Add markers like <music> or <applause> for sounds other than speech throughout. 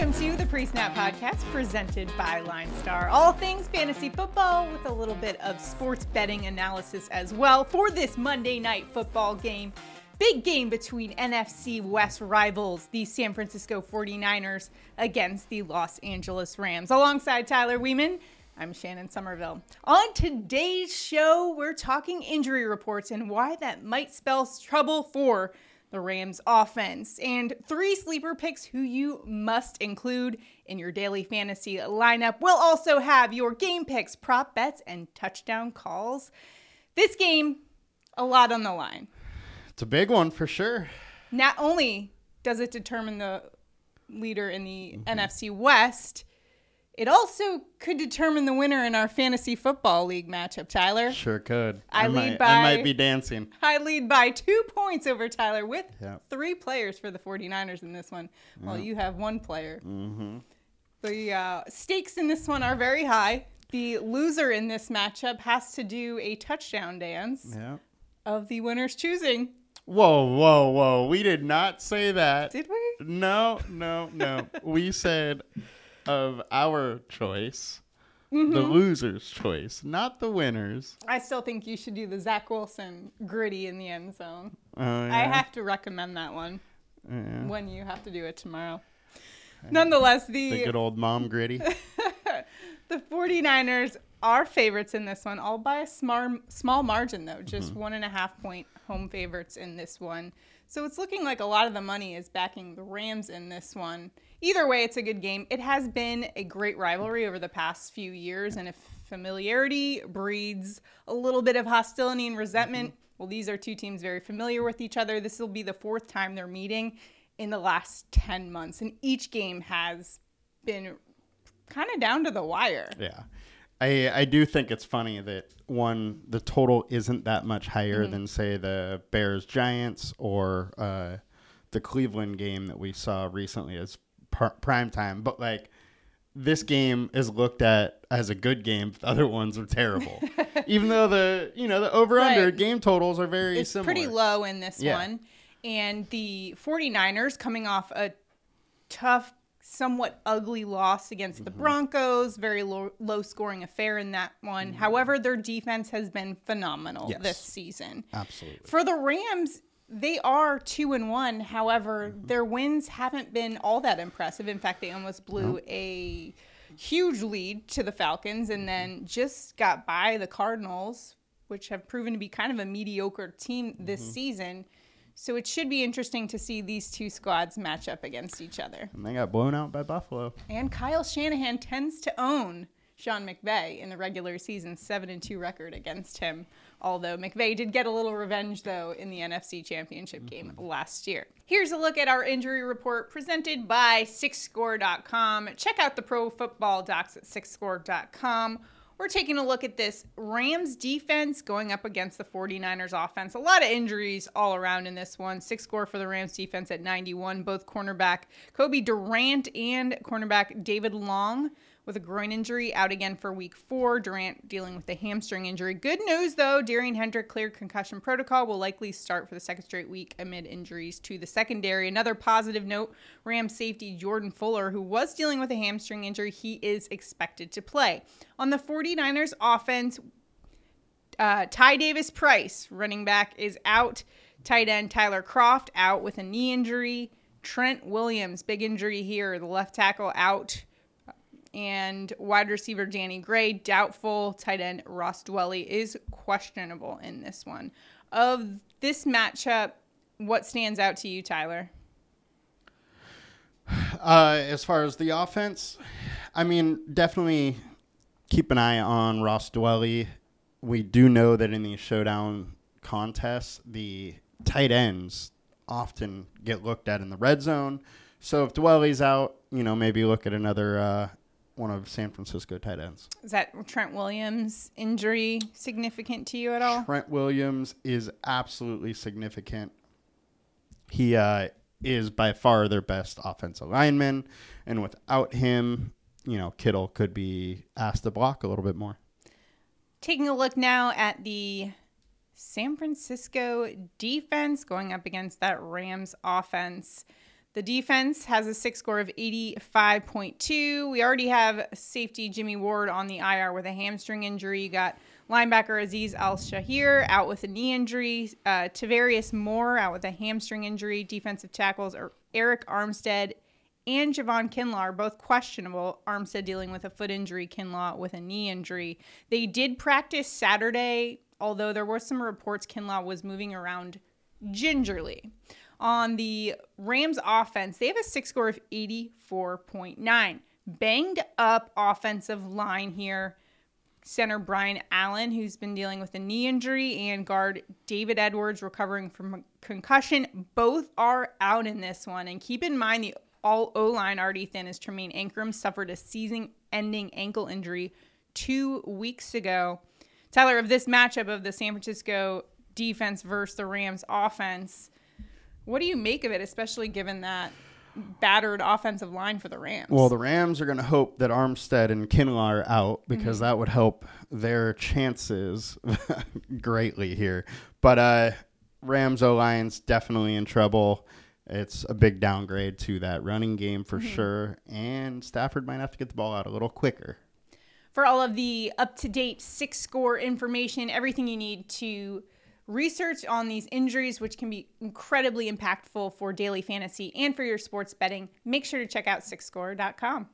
Welcome to the Pre Snap Podcast presented by LineStar. All things fantasy football with a little bit of sports betting analysis as well for this Monday night football game. Big game between NFC West rivals, the San Francisco 49ers, against the Los Angeles Rams. Alongside Tyler Weeman, I'm Shannon Somerville. On today's show, we're talking injury reports and why that might spell trouble for the Rams offense, and three sleeper picks who you must include in your daily fantasy lineup. We'll also have your game picks, prop bets, and touchdown calls. This game, a lot on the line. It's a big one for sure. Not only does it determine the leader in the mm-hmm. NFC West, it also could determine the winner in our fantasy football league matchup, Tyler. Sure could. I, I lead might, by I might be dancing. I lead by two points over Tyler with yep. three players for the 49ers in this one, yep. while you have one player. Mm-hmm. The uh, stakes in this one are very high. The loser in this matchup has to do a touchdown dance yep. of the winner's choosing. Whoa, whoa, whoa. We did not say that. Did we? No, no, no. <laughs> we said of our choice, mm-hmm. the loser's choice, not the winner's. I still think you should do the Zach Wilson Griddy in the end zone. Oh, yeah. I have to recommend that one yeah. when you have to do it tomorrow. Nonetheless, the, the good old mom Griddy. <laughs> the 49ers are favorites in this one, all by a small, small margin, though, just mm-hmm. one and a half point home favorites in this one. So it's looking like a lot of the money is backing the Rams in this one. Either way, it's a good game. It has been a great rivalry over the past few years, and if familiarity breeds a little bit of hostility and resentment, mm-hmm. well, these are two teams very familiar with each other. This will be the fourth time they're meeting in the last 10 months, and each game has been kind of down to the wire. Yeah. I I do think it's funny that one the total isn't that much higher mm-hmm. than say the Bears Giants or uh, the Cleveland game that we saw recently as pr- prime time, but like this game is looked at as a good game. The other ones are terrible, <laughs> even though the you know the over under right. game totals are very it's similar. pretty low in this yeah. one, and the 49ers coming off a tough somewhat ugly loss against mm-hmm. the Broncos, very low, low scoring affair in that one. Mm-hmm. However, their defense has been phenomenal yes. this season. Absolutely. For the Rams, they are two and one. However, mm-hmm. their wins haven't been all that impressive. In fact, they almost blew nope. a huge lead to the Falcons and then just got by the Cardinals, which have proven to be kind of a mediocre team this mm-hmm. season. So it should be interesting to see these two squads match up against each other. And they got blown out by Buffalo. And Kyle Shanahan tends to own Sean McVay in the regular season 7 and 2 record against him. Although McVay did get a little revenge though in the NFC Championship game mm-hmm. last year. Here's a look at our injury report presented by sixscore.com. Check out the pro football docs at sixscore.com we're taking a look at this Rams defense going up against the 49ers offense. A lot of injuries all around in this one. Six score for the Rams defense at 91. Both cornerback Cobie Durant and cornerback David Long with a groin injury, out again for week four. Durant dealing with a hamstring injury. Good news, though, Derion Kendrick cleared concussion protocol, will likely start for the second straight week amid injuries to the secondary. Another positive note Rams safety Jordan Fuller, who was dealing with a hamstring injury, he is expected to play. On the 49ers offense, uh, Ty Davis Price, running back, is out. Tight end Tyler Kroft out with a knee injury. Trent Williams, big injury here. The left tackle out and wide receiver Danny Gray doubtful. Tight end Ross Dwelley is questionable in this one. Of this matchup, what stands out to you, Tyler? Uh, as far as the offense, I mean, definitely keep an eye on Ross Dwelley. We do know that in these showdown contests, the tight ends often get looked at in the red zone. So if Dwelley's out, you know, maybe look at another uh, one of San Francisco tight ends. Is that Trent Williams injury significant to you at all? Trent Williams is absolutely significant. He uh, is by far their best offensive lineman, and without him, you know, Kittle could be asked to block a little bit more. Taking a look now at the San Francisco defense going up against that Rams offense. The defense has a six score of 85.2. We already have safety Jimmy Ward on the IR with a hamstring injury. You got linebacker Azeez Al Shaair out with a knee injury. Uh, Tarvarius Moore out with a hamstring injury. Defensive tackles are Arik Armstead and Javon Kinlaw are both questionable. Armstead dealing with a foot injury, Kinlaw with a knee injury. They did practice Saturday, although there were some reports Kinlaw was moving around gingerly. On the Rams offense, they have a six score of 84.9. Banged up offensive line here. Center Brian Allen, who's been dealing with a knee injury, and guard David Edwards, recovering from a concussion. Both are out in this one. And keep in mind, the all O line already thin as Tremayne Anchrum suffered a season ending ankle injury two weeks ago. Tyler, of this matchup of the San Francisco defense versus the Rams offense, what do you make of it, especially given that battered offensive line for the Rams? Well, the Rams are going to hope that Armstead and Kinlaw are out because mm-hmm. that would help their chances <laughs> greatly here. But uh, Rams O line's definitely in trouble. It's a big downgrade to that running game for mm-hmm. sure. And Stafford might have to get the ball out a little quicker. For all of the up to date six score information, everything you need to research on these injuries, which can be incredibly impactful for daily fantasy and for your sports betting, make sure to check out sixscore.com.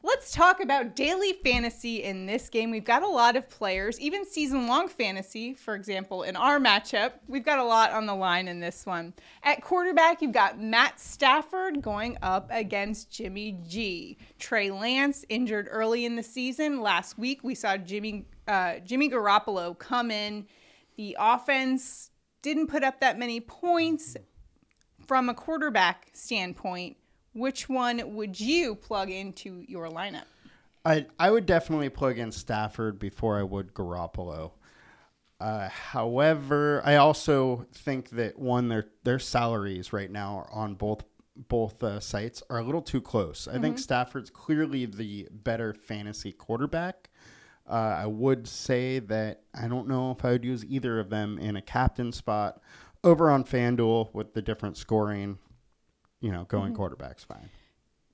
Let's talk about daily fantasy in this game. We've got a lot of players, even season long fantasy, for example, in our matchup. We've got a lot on the line in this one. At quarterback, you've got Matt Stafford going up against Jimmy G. Trey Lance injured early in the season. Last week, we saw Jimmy uh, Jimmy Garoppolo come in. The offense didn't put up that many points from a quarterback standpoint which one would you plug into your lineup? I I would definitely plug in Stafford before I would Garoppolo. Uh, however, I also think that one their their salaries right now on both both uh, sites are a little too close. I mm-hmm. think Stafford's clearly the better fantasy quarterback. Uh, I would say that I don't know if I would use either of them in a captain spot over on FanDuel with the different scoring you know, going mm-hmm. quarterback's fine.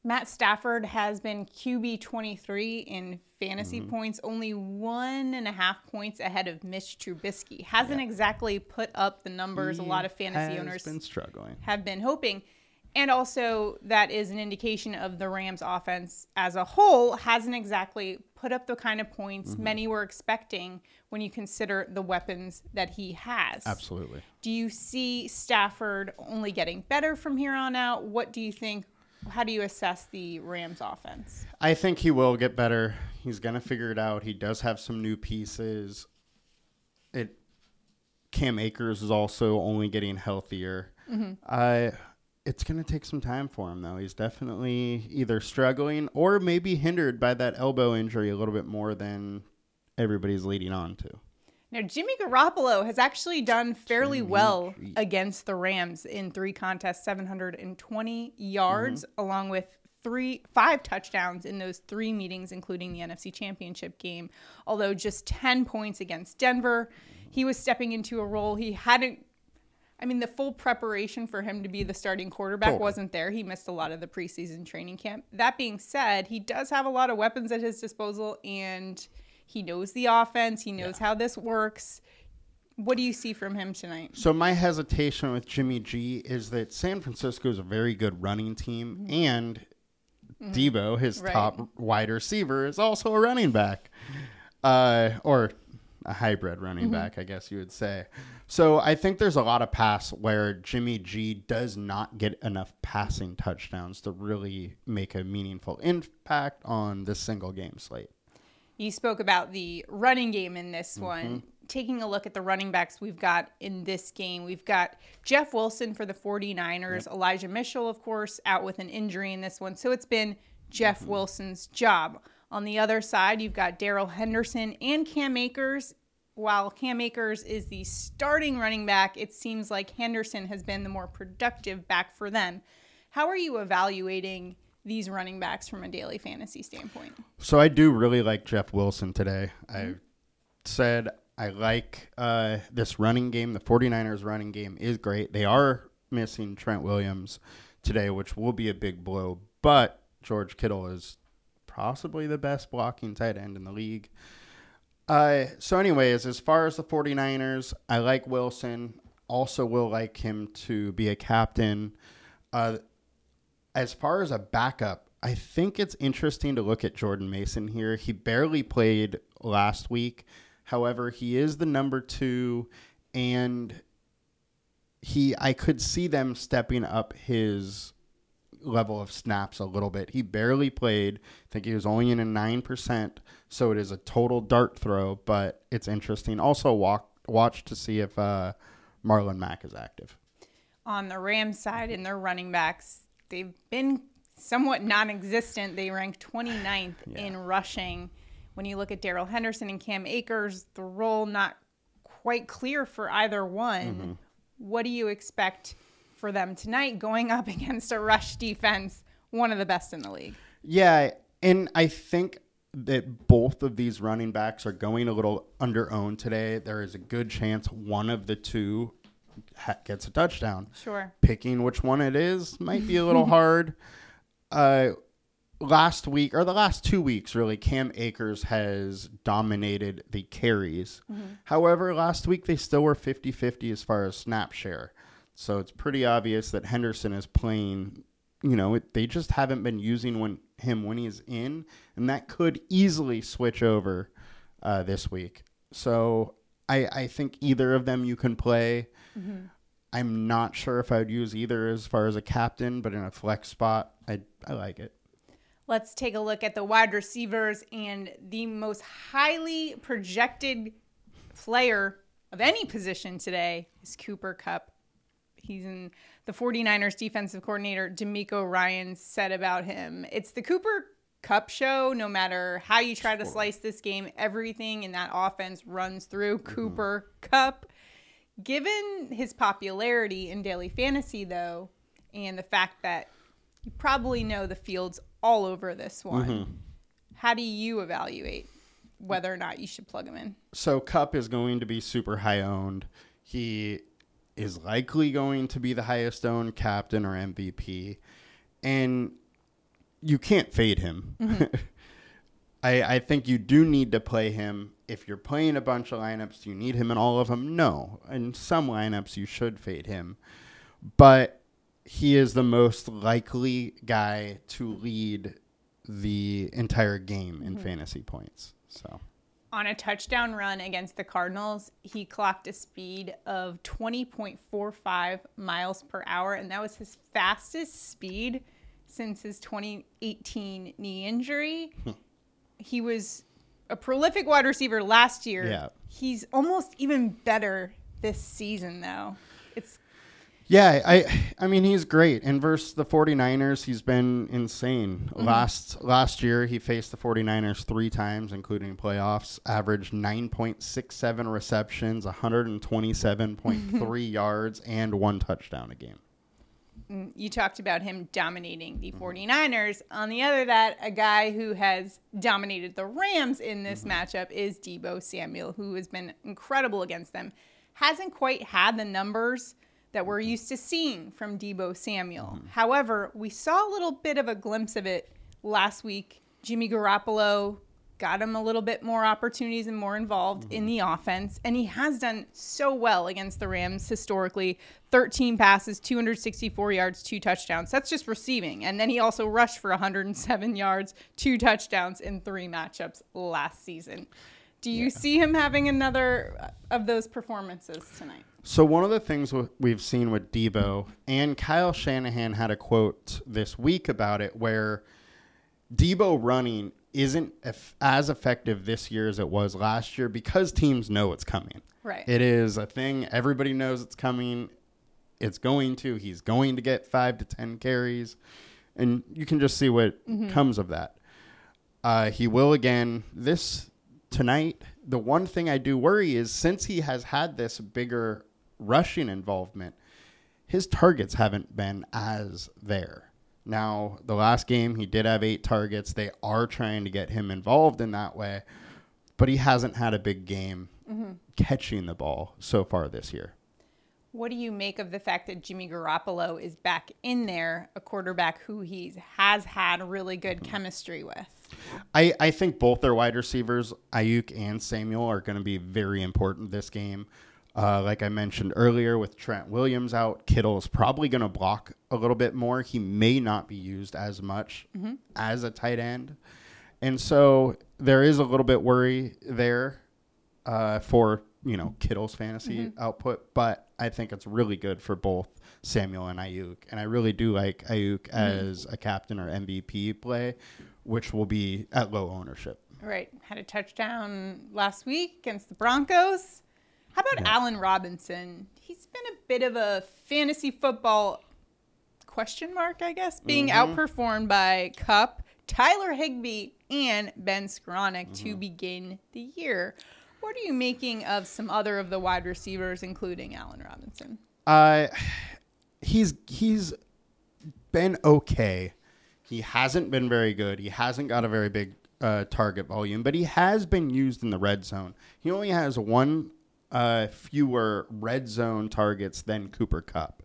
Matt Stafford has been QB 23 in fantasy mm-hmm. points, only one and a half points ahead of Mitch Trubisky. Hasn't yeah. exactly put up the numbers he a lot of fantasy owners been struggling. have been hoping. And also, that is an indication of the Rams' offense as a whole hasn't exactly put up the kind of points mm-hmm. many were expecting when you consider the weapons that he has. Absolutely. Do you see Stafford only getting better from here on out? What do you think? How do you assess the Rams' offense? I think he will get better. He's going to figure it out. He does have some new pieces. It Cam Akers is also only getting healthier. Mm-hmm. I it's going to take some time for him, though. He's definitely either struggling or maybe hindered by that elbow injury a little bit more than everybody's leading on to. Now, Jimmy Garoppolo has actually done fairly Jimmy well against the Rams in three contests, 720 yards, mm-hmm. along with three, five touchdowns in those three meetings, including the NFC Championship game. Although just 10 points against Denver, he was stepping into a role he hadn't I mean, the full preparation for him to be the starting quarterback totally. wasn't there. He missed a lot of the preseason training camp. That being said, he does have a lot of weapons at his disposal and he knows the offense, he knows yeah. how this works. What do you see from him tonight? So my hesitation with Jimmy G is that San Francisco is a very good running team mm-hmm. and mm-hmm. Deebo, his right. top wide receiver, is also a running back. Uh, or a hybrid running mm-hmm. back, I guess you would say. So I think there's a lot of pass where Jimmy G does not get enough passing touchdowns to really make a meaningful impact on this single game slate. You spoke about the running game in this mm-hmm. one. Taking a look at the running backs we've got in this game, we've got Jeff Wilson for the 49ers, yep. Elijah Mitchell, of course, out with an injury in this one. So it's been Jeff mm-hmm. Wilson's job. On the other side, you've got Darrell Henderson and Cam Akers. While Cam Akers is the starting running back, it seems like Henderson has been the more productive back for them. How are you evaluating these running backs from a daily fantasy standpoint? So I do really like Jeff Wilson today. Mm-hmm. I said I like uh, this running game. The 49ers running game is great. They are missing Trent Williams today, which will be a big blow. But George Kittle is possibly the best blocking tight end in the league. Uh, so, anyways, as far as the 49ers, I like Wilson. Also, will like him to be a captain. Uh, as far as a backup, I think it's interesting to look at Jordan Mason here. He barely played last week. However, he is the number two, and he I could see them stepping up his level of snaps a little bit. He barely played. I think he was only in a nine percent, so it is a total dart throw. But it's interesting. Also, walk watch to see if uh, Marlon Mack is active. On the Rams side, in their running backs, they've been somewhat non-existent. They ranked 29th <sighs> yeah. in rushing. When you look at Darrell Henderson and Cam Akers, the role not quite clear for either one. Mm-hmm. What do you expect for them tonight going up <laughs> against a rush defense, one of the best in the league? Yeah, and I think that both of these running backs are going a little under owned today. There is a good chance one of the two ha- gets a touchdown. Sure. Picking which one it is might be a <laughs> little hard. Uh, last week or the last two weeks, really, Cam Akers has dominated the carries. Mm-hmm. However, last week they still were 50 50 as far as snap share. So it's pretty obvious that Henderson is playing. You know, it, they just haven't been using when, him when he's in, and that could easily switch over uh, this week. So I, I think either of them you can play. Mm-hmm. I'm not sure if I would use either as far as a captain, but in a flex spot, I I like it. Let's take a look at the wide receivers and the most highly projected player of any position today is Cooper Kupp. He's in the 49ers defensive coordinator DeMeco Ryan said about him. It's the Cooper Kupp show. No matter how you try to slice this game, everything in that offense runs through mm-hmm. Cooper Kupp. Given his popularity in daily fantasy, though, and the fact that you probably know the fields all over this one. Mm-hmm. How do you evaluate whether or not you should plug him in? So Kupp is going to be super high owned. He is likely going to be the highest owned captain or MVP, and you can't fade him. Mm-hmm. <laughs> I, I think you do need to play him. If you're playing a bunch of lineups, do you need him in all of them? No. In some lineups, you should fade him. But he is the most likely guy to lead the entire game in mm-hmm. fantasy points. So on a touchdown run against the Cardinals, he clocked a speed of 20.45 miles per hour, and that was his fastest speed since his 2018 knee injury. Hmm. he was a prolific wide receiver last year. Yeah. He's almost even better this season, though. Yeah, I I mean he's great. And versus the 49ers, he's been insane. Mm-hmm. Last last year he faced the 49ers 3 times including playoffs, averaged 9.67 receptions, 127.3 <laughs> yards and one touchdown a game. Mm, you talked about him dominating the 49ers. On the other that, a guy who has dominated the Rams in this mm-hmm. matchup is Deebo Samuel, who has been incredible against them. Hasn't quite had the numbers that we're used to seeing from Deebo Samuel. Mm-hmm. However, we saw a little bit of a glimpse of it last week. Jimmy Garoppolo got him a little bit more opportunities and more involved mm-hmm. in the offense. And he has done so well against the Rams historically 13 passes, 264 yards, two touchdowns. That's just receiving. And then he also rushed for 107 yards, two touchdowns in three matchups last season. Do you yeah. see him having another of those performances tonight? So one of the things we've seen with Deebo and Kyle Shanahan had a quote this week about it where Deebo running isn't as effective this year as it was last year because teams know it's coming. Right. It is a thing everybody knows it's coming. It's going to. He's going to get 5 to 10 carries and you can just see what mm-hmm. comes of that. Uh, he will again this tonight. The one thing I do worry is since he has had this bigger rushing involvement, his targets haven't been as there. Now, the last game, he did have eight targets. They are trying to get him involved in that way, but he hasn't had a big game mm-hmm. catching the ball so far this year. What do you make of the fact that Jimmy Garoppolo is back in there, a quarterback who he has had really good chemistry with? I, I think both their wide receivers, Aiyuk and Samuel, are going to be very important this game. Uh, like I mentioned earlier, with Trent Williams out, Kittle is probably going to block a little bit more. He may not be used as much mm-hmm. as a tight end. And so there is a little bit worry there uh, for, you know, Kittle's fantasy mm-hmm. output, but I think it's really good for both Samuel and Aiyuk. And I really do like Aiyuk mm-hmm. as a captain or MVP play, which will be at low ownership. Right. Had a touchdown last week against the Broncos. How about yeah. Allen Robinson? He's been a bit of a fantasy football question mark, I guess, being mm-hmm. outperformed by Kupp, Tyler Higbee, and Ben Skowronek mm-hmm. to begin the year. What are you making of some other of the wide receivers, including Allen Robinson? Uh, he's he's been okay. He hasn't been very good. He hasn't got a very big uh, target volume, but he has been used in the red zone. He only has one uh, fewer red zone targets than Cooper Kupp.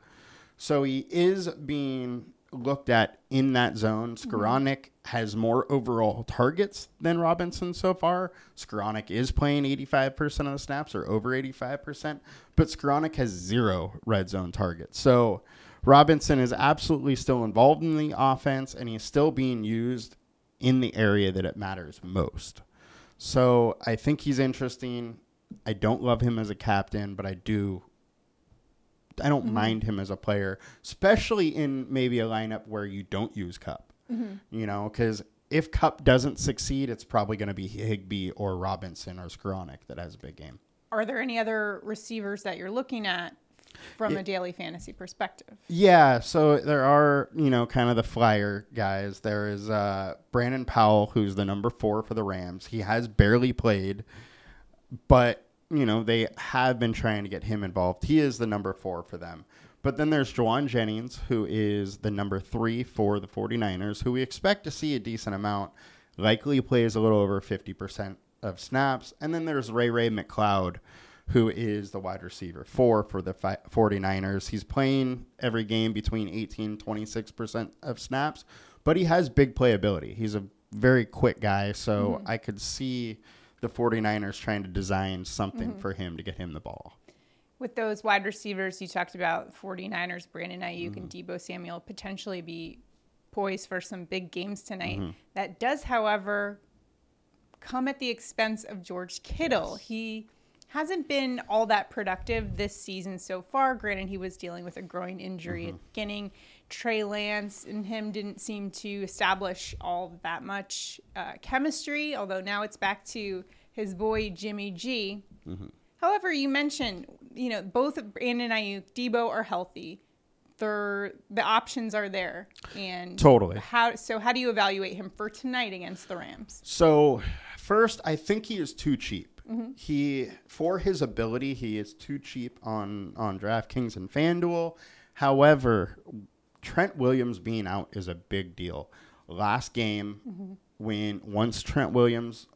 So he is being looked at in that zone. Skowronek mm-hmm. has more overall targets than Robinson so far. Skowronek is playing 85% of the snaps or over 85%, but Skowronek has zero red zone targets. So Robinson is absolutely still involved in the offense and he's still being used in the area that it matters most. So I think he's interesting. I don't love him as a captain, but I do. I don't mm-hmm. mind him as a player, especially in maybe a lineup where you don't use Kupp. Mm-hmm. You know, because if Kupp doesn't succeed, it's probably going to be Higbee or Robinson or Skowronek that has a big game. Are there any other receivers that you're looking at from a daily fantasy perspective? Yeah, so there are, you know, kind of the flyer guys. There is uh, Brandon Powell, who's the number four for the Rams. He has barely played but you know they have been trying to get him involved. He is the number four for them. But then there's Jauan Jennings, who is the number three for the 49ers, who we expect to see a decent amount. Likely plays a little over 50% of snaps. And then there's Ray Ray McCloud, who is the wide receiver four for the 49ers. He's playing every game between 18 26% of snaps, but he has big playability. He's a very quick guy, so mm-hmm. I could see the 49ers trying to design something mm-hmm. for him to get him the ball. With those wide receivers you talked about, 49ers, Brandon Aiyuk mm-hmm. and Deebo Samuel potentially be poised for some big games tonight. Mm-hmm. That does, however, come at the expense of George Kittle. Yes. He hasn't been all that productive this season so far. Granted, he was dealing with a groin injury mm-hmm. at the beginning. Trey Lance and him didn't seem to establish all that much uh, chemistry, although now it's back to his boy Jimmy G. Mm-hmm. However, you mentioned, you know, both Brandon Aiyuk, Deebo are healthy. They're, the options are there, and totally. How so? How do you evaluate him for tonight against the Rams? So, first, I think he is too cheap. Mm-hmm. He, for his ability, he is too cheap on on DraftKings and FanDuel. However, Trent Williams being out is a big deal. Last game, mm-hmm. when once Trent Williams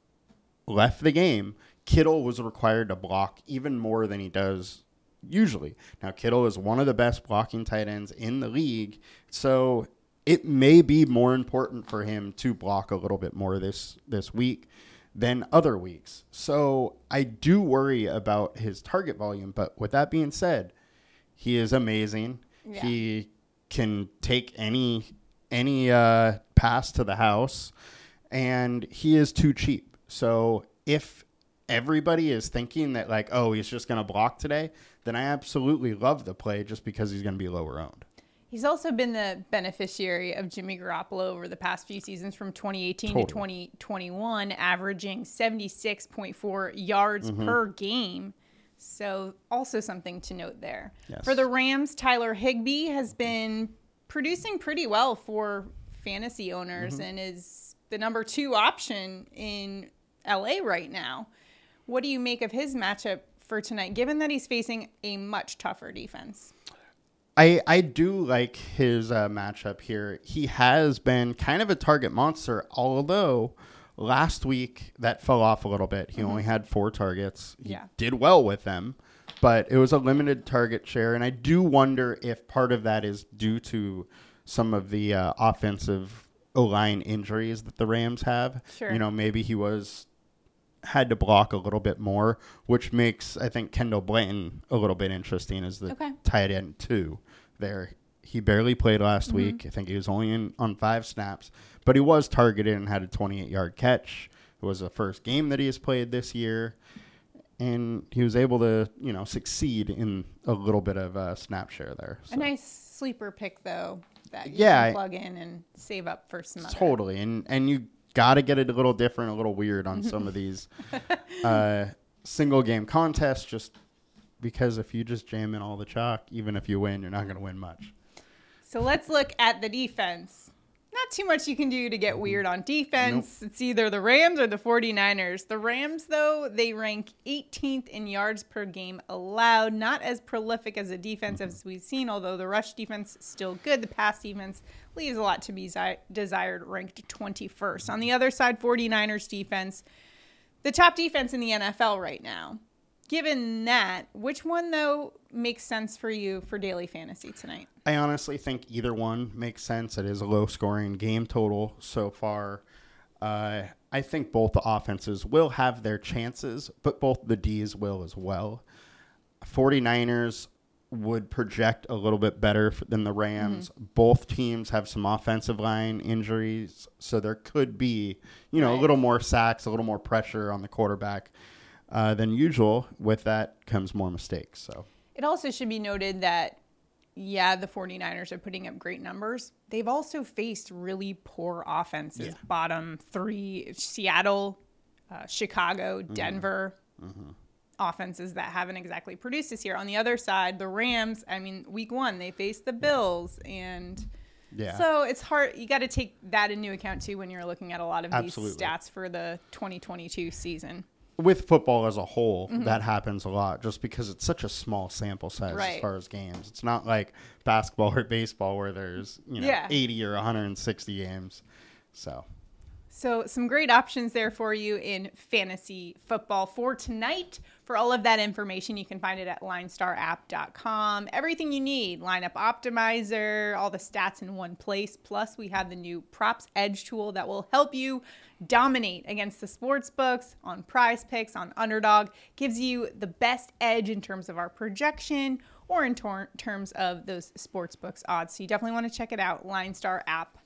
left the game, Kittle was required to block even more than he does usually. Now, Kittle is one of the best blocking tight ends in the league, so it may be more important for him to block a little bit more this this week than other weeks. So I do worry about his target volume. But with that being said, he is amazing. Yeah. He can take any any uh, pass to the house, and he is too cheap. So if everybody is thinking that like, oh, he's just going to block today, then I absolutely love the play just because he's going to be lower owned. He's also been the beneficiary of Jimmy Garoppolo over the past few seasons from 2018 totally. to 2021, averaging 76.4 yards mm-hmm. per game. So, also something to note there. Yes. For the Rams, Tyler Higbee has been producing pretty well for fantasy owners mm-hmm. and is the number two option in LA right now. What do you make of his matchup for tonight, given that he's facing a much tougher defense? I, I do like his uh, matchup here. He has been kind of a target monster, although last week that fell off a little bit. He mm-hmm. only had four targets. He yeah. did well with them, but it was a limited target share, and I do wonder if part of that is due to some of the uh, offensive line injuries that the Rams have. Sure. You know, maybe he was had to block a little bit more, which makes I think Kendall Blanton a little bit interesting as the Okay. tight end too. There, he barely played last Mm-hmm. week. I think he was only in on five snaps, but he was targeted and had a 28 yard catch. It was the first game that he has played this year, and he was able to you know succeed in a little bit of uh, snap share there. A nice sleeper pick though that you Yeah, can plug in and save up for some other. Totally, and and you got to get it a little different, a little weird on some of these <laughs> uh, single game contests, just because if you just jam in all the chalk, even if you win, you're not going to win much. So let's look at the defense. Not too much you can do to get mm-hmm. weird on defense. It's either the Rams or the 49ers. The Rams, though, they rank 18th in yards per game allowed. Not as prolific as a defense mm-hmm. as we've seen, although the rush defense is still good. The pass defense leaves a lot to be desired, ranked 21st. On the other side, 49ers defense, the top defense in the NFL right now. Given that, which one, though, makes sense for you for daily fantasy tonight? I honestly think either one makes sense. It is a low scoring game total so far. Uh, I think both the offenses will have their chances, but both the Ds will as well. 49ers would project a little bit better than the Rams. Both teams have some offensive line injuries, so there could be, you know, a little more sacks, a little more pressure on the quarterback uh, than usual. With that comes more mistakes. So It also should be noted that, yeah, the 49ers are putting up great numbers. They've also faced really poor offenses. Yeah. Bottom three Seattle, uh, Chicago, Mm-hmm. Denver. Offenses that haven't exactly produced this year. On the other side, the Rams, I mean, week one, they faced the Bills. And yeah, so it's hard. You got to take that into account too when you're looking at a lot of Absolutely. these stats for the 2022 season. With football as a whole, that happens a lot just because it's such a small sample size Mm-hmm. Right. as far as games. It's not like basketball <laughs> or baseball where there's, you know, Yeah. 80 or 160 games. So, So, some great options there for you in fantasy football for tonight. For all of that information, you can find it at linestarapp.com. Everything you need lineup optimizer, all the stats in one place. Plus, we have the new Props Edge tool that will help you dominate against the sports books on prize picks, on underdog. Gives you the best edge in terms of our projection or in terms of those sports books odds. So, you definitely want to check it out. linestarapp.com.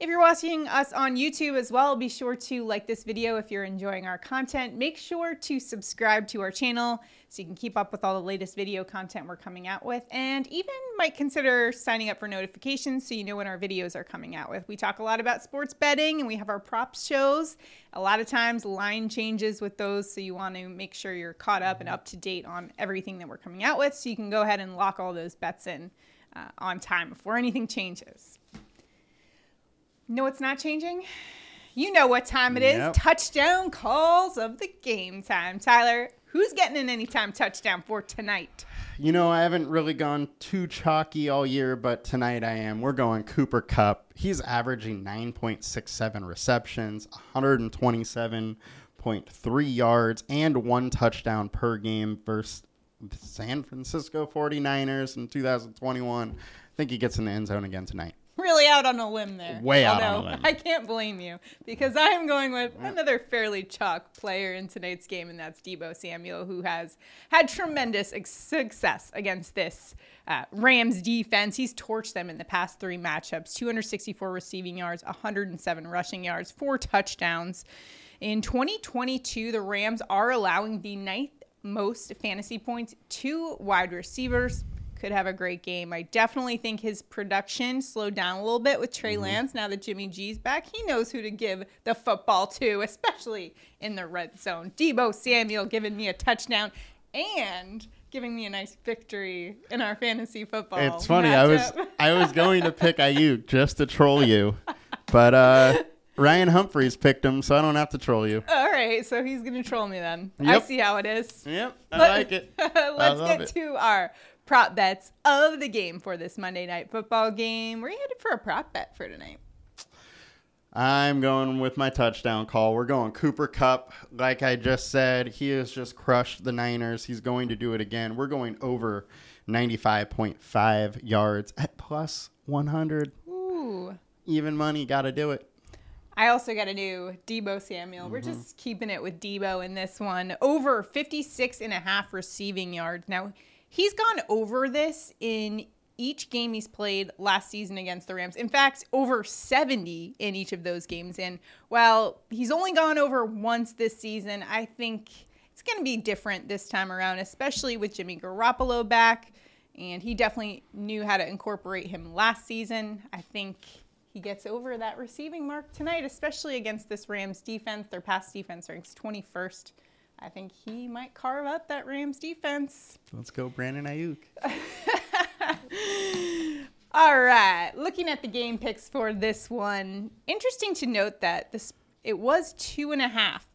If you're watching us on YouTube as well, be sure to like this video if you're enjoying our content. Make sure to subscribe to our channel so you can keep up with all the latest video content we're coming out with and even might consider signing up for notifications so you know when our videos are coming out with. We talk a lot about sports betting and we have our props shows. A lot of times line changes with those so you want to make sure you're caught up and up to date on everything that we're coming out with so you can go ahead and lock all those bets in uh, on time before anything changes. No, it's not changing. You know what time it is. Yep. Touchdown calls of the game time. Tyler, who's getting an anytime touchdown for tonight? you know, I haven't really gone too chalky all year, but tonight I am. We're going Cooper Kupp. He's averaging 9.67 receptions, 127.3 yards, and one touchdown per game versus the San Francisco 49ers in 2021. I think he gets in the end zone again tonight. <laughs> Really out on a limb there. Way out on a limb. I can't blame you because I am going with another fairly chalk player in tonight's game, and that's Deebo Samuel, who has had tremendous ex- success against this uh, Rams defense. He's torched them in the past three matchups 264 receiving yards, 107 rushing yards, four touchdowns. In 2022, the Rams are allowing the ninth most fantasy points to wide receivers could have a great game. I definitely think his production slowed down a little bit with Trey Lance now that Jimmy G's back. He knows who to give the football to, especially in the red zone. Deebo Samuel giving me a touchdown and giving me a nice victory in our fantasy football. It's funny. I was. I was going to pick <laughs> Aiyuk just to troll you, but uh, <laughs> Ryan Humphreys picked him, so I don't have to troll you. All right, so he's going to troll me then. I see how it is. Yep, I Let- like it. <laughs> Let's get it. to our prop bets of the game for this Monday night football game. Where are you headed for a prop bet for tonight? I'm going with my touchdown call. We're going Cooper Kupp. Like I just said, he has just crushed the Niners. He's going to do it again. We're going over 95.5 yards at plus 100. Ooh. Even money, got to do it. I also got a new Deebo Samuel. We're mm-hmm. just keeping it with Deebo in this one. Over 56 and a half receiving yards. Now, he's gone over this in each game he's played last season against the Rams. In fact, over 70 in each of those games. And while he's only gone over once this season, I think it's going to be different this time around, especially with Jimmy Garoppolo back. And he definitely knew how to incorporate him last season. I think he gets over that receiving mark tonight, especially against this Rams defense. Their pass defense ranks 21st. I think he might carve up that Rams defense. Let's go, Brandon Aiyuk. <laughs> All right, looking at the game picks for this one, interesting to note that this it was two and a half,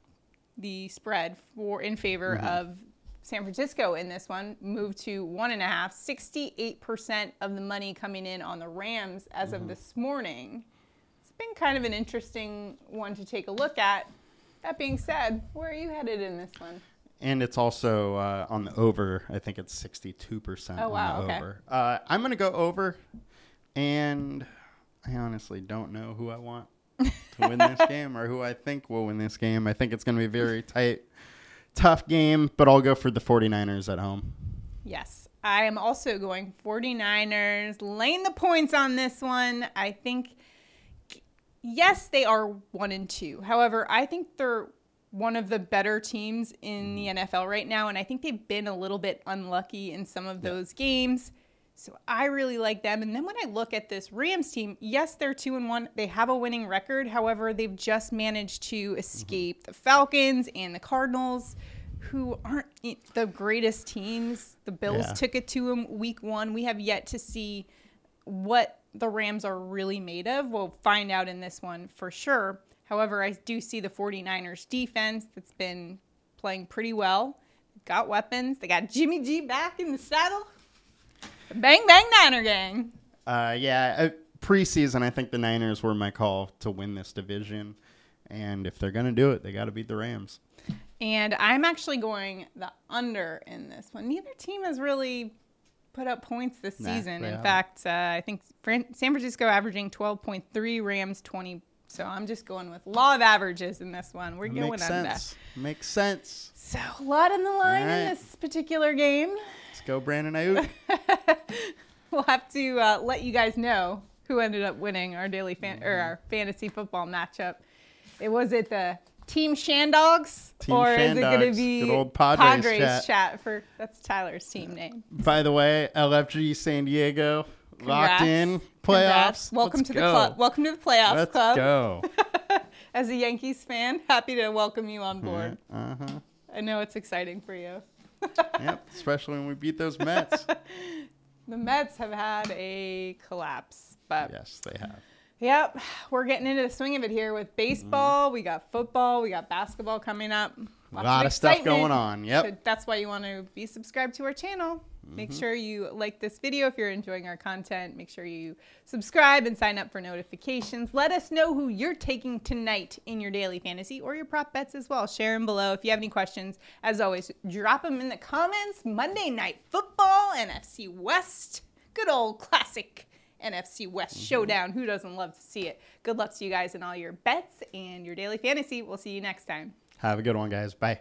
the spread for in favor mm-hmm. of San Francisco in this one moved to one and a half. Sixty-eight percent of the money coming in on the Rams as of mm-hmm. this morning. It's been kind of an interesting one to take a look at. That being said, where are you headed in this one? And it's also uh, on the over. I think it's 62% Oh, on wow, the okay. over. Uh, I'm going to go over, and I honestly don't know who I want to win this <laughs> game or who I think will win this game. I think it's going to be a very tight, tough game, but I'll go for the 49ers at home. Yes. I am also going 49ers, laying the points on this one. I think, yes, they are one and two. However, I think they're one of the better teams in the mm. NFL right now. And I think they've been a little bit unlucky in some of those games. So I really like them. And then when I look at this Rams team, yes, they're two and one. They have a winning record. However, they've just managed to mm-hmm. escape the Falcons and the Cardinals, who aren't the greatest teams. The Bills Yeah. took it to them week one. We have yet to see what the Rams are really made of. We'll find out in this one for sure. However, I do see the 49ers defense that's been playing pretty well. Got weapons. They got Jimmy G back in the saddle. Bang bang Niner gang. Uh, yeah, uh, preseason, I think the Niners were my call to win this division. And if they're going to do it, they got to beat the Rams. And I'm actually going the under in this one. Neither team has really put up points this Nah, season. In fact, uh, I think Fran- San Francisco averaging 12.3, Rams 20. So I'm just going with law of averages in this one. We're going Makes under. sense. Makes sense. So a lot on the line in this particular game. Let's go, Brandon Aiyuk. <laughs> We'll have to uh, let you guys know who ended up winning our daily fan or our fantasy football matchup. It was it the Team Shandogs Team or is it going to be Good old Padres chat. chat for that's Tyler's team name. By the way, LFG San Diego locked Congrats. in playoffs. Congrats. Welcome Let's to the club. Welcome to the playoffs Let's club. go. <laughs> As a Yankees fan, happy to welcome you on board. uh huh. I know it's exciting for you. <laughs> Yep. Especially when we beat those Mets. <laughs> The Mets have had a collapse, but yes, they have. Yep, we're getting into the swing of it here with baseball. We got football. We got basketball coming up. A lot of stuff going on. Yep. So that's why you want to be subscribed to our channel. Make Mm-hmm. sure you like this video if you're enjoying our content. Make sure you subscribe and sign up for notifications. Let us know who you're taking tonight in your daily fantasy or your prop bets as well. Share them below. If you have any questions, as always, drop them in the comments. Monday Night Football, NFC West. Good old classic NFC West Mm-hmm. showdown. Who doesn't love to see it? Good luck to you guys in all your bets and your daily fantasy. We'll see you next time. Have a good one, guys. Bye.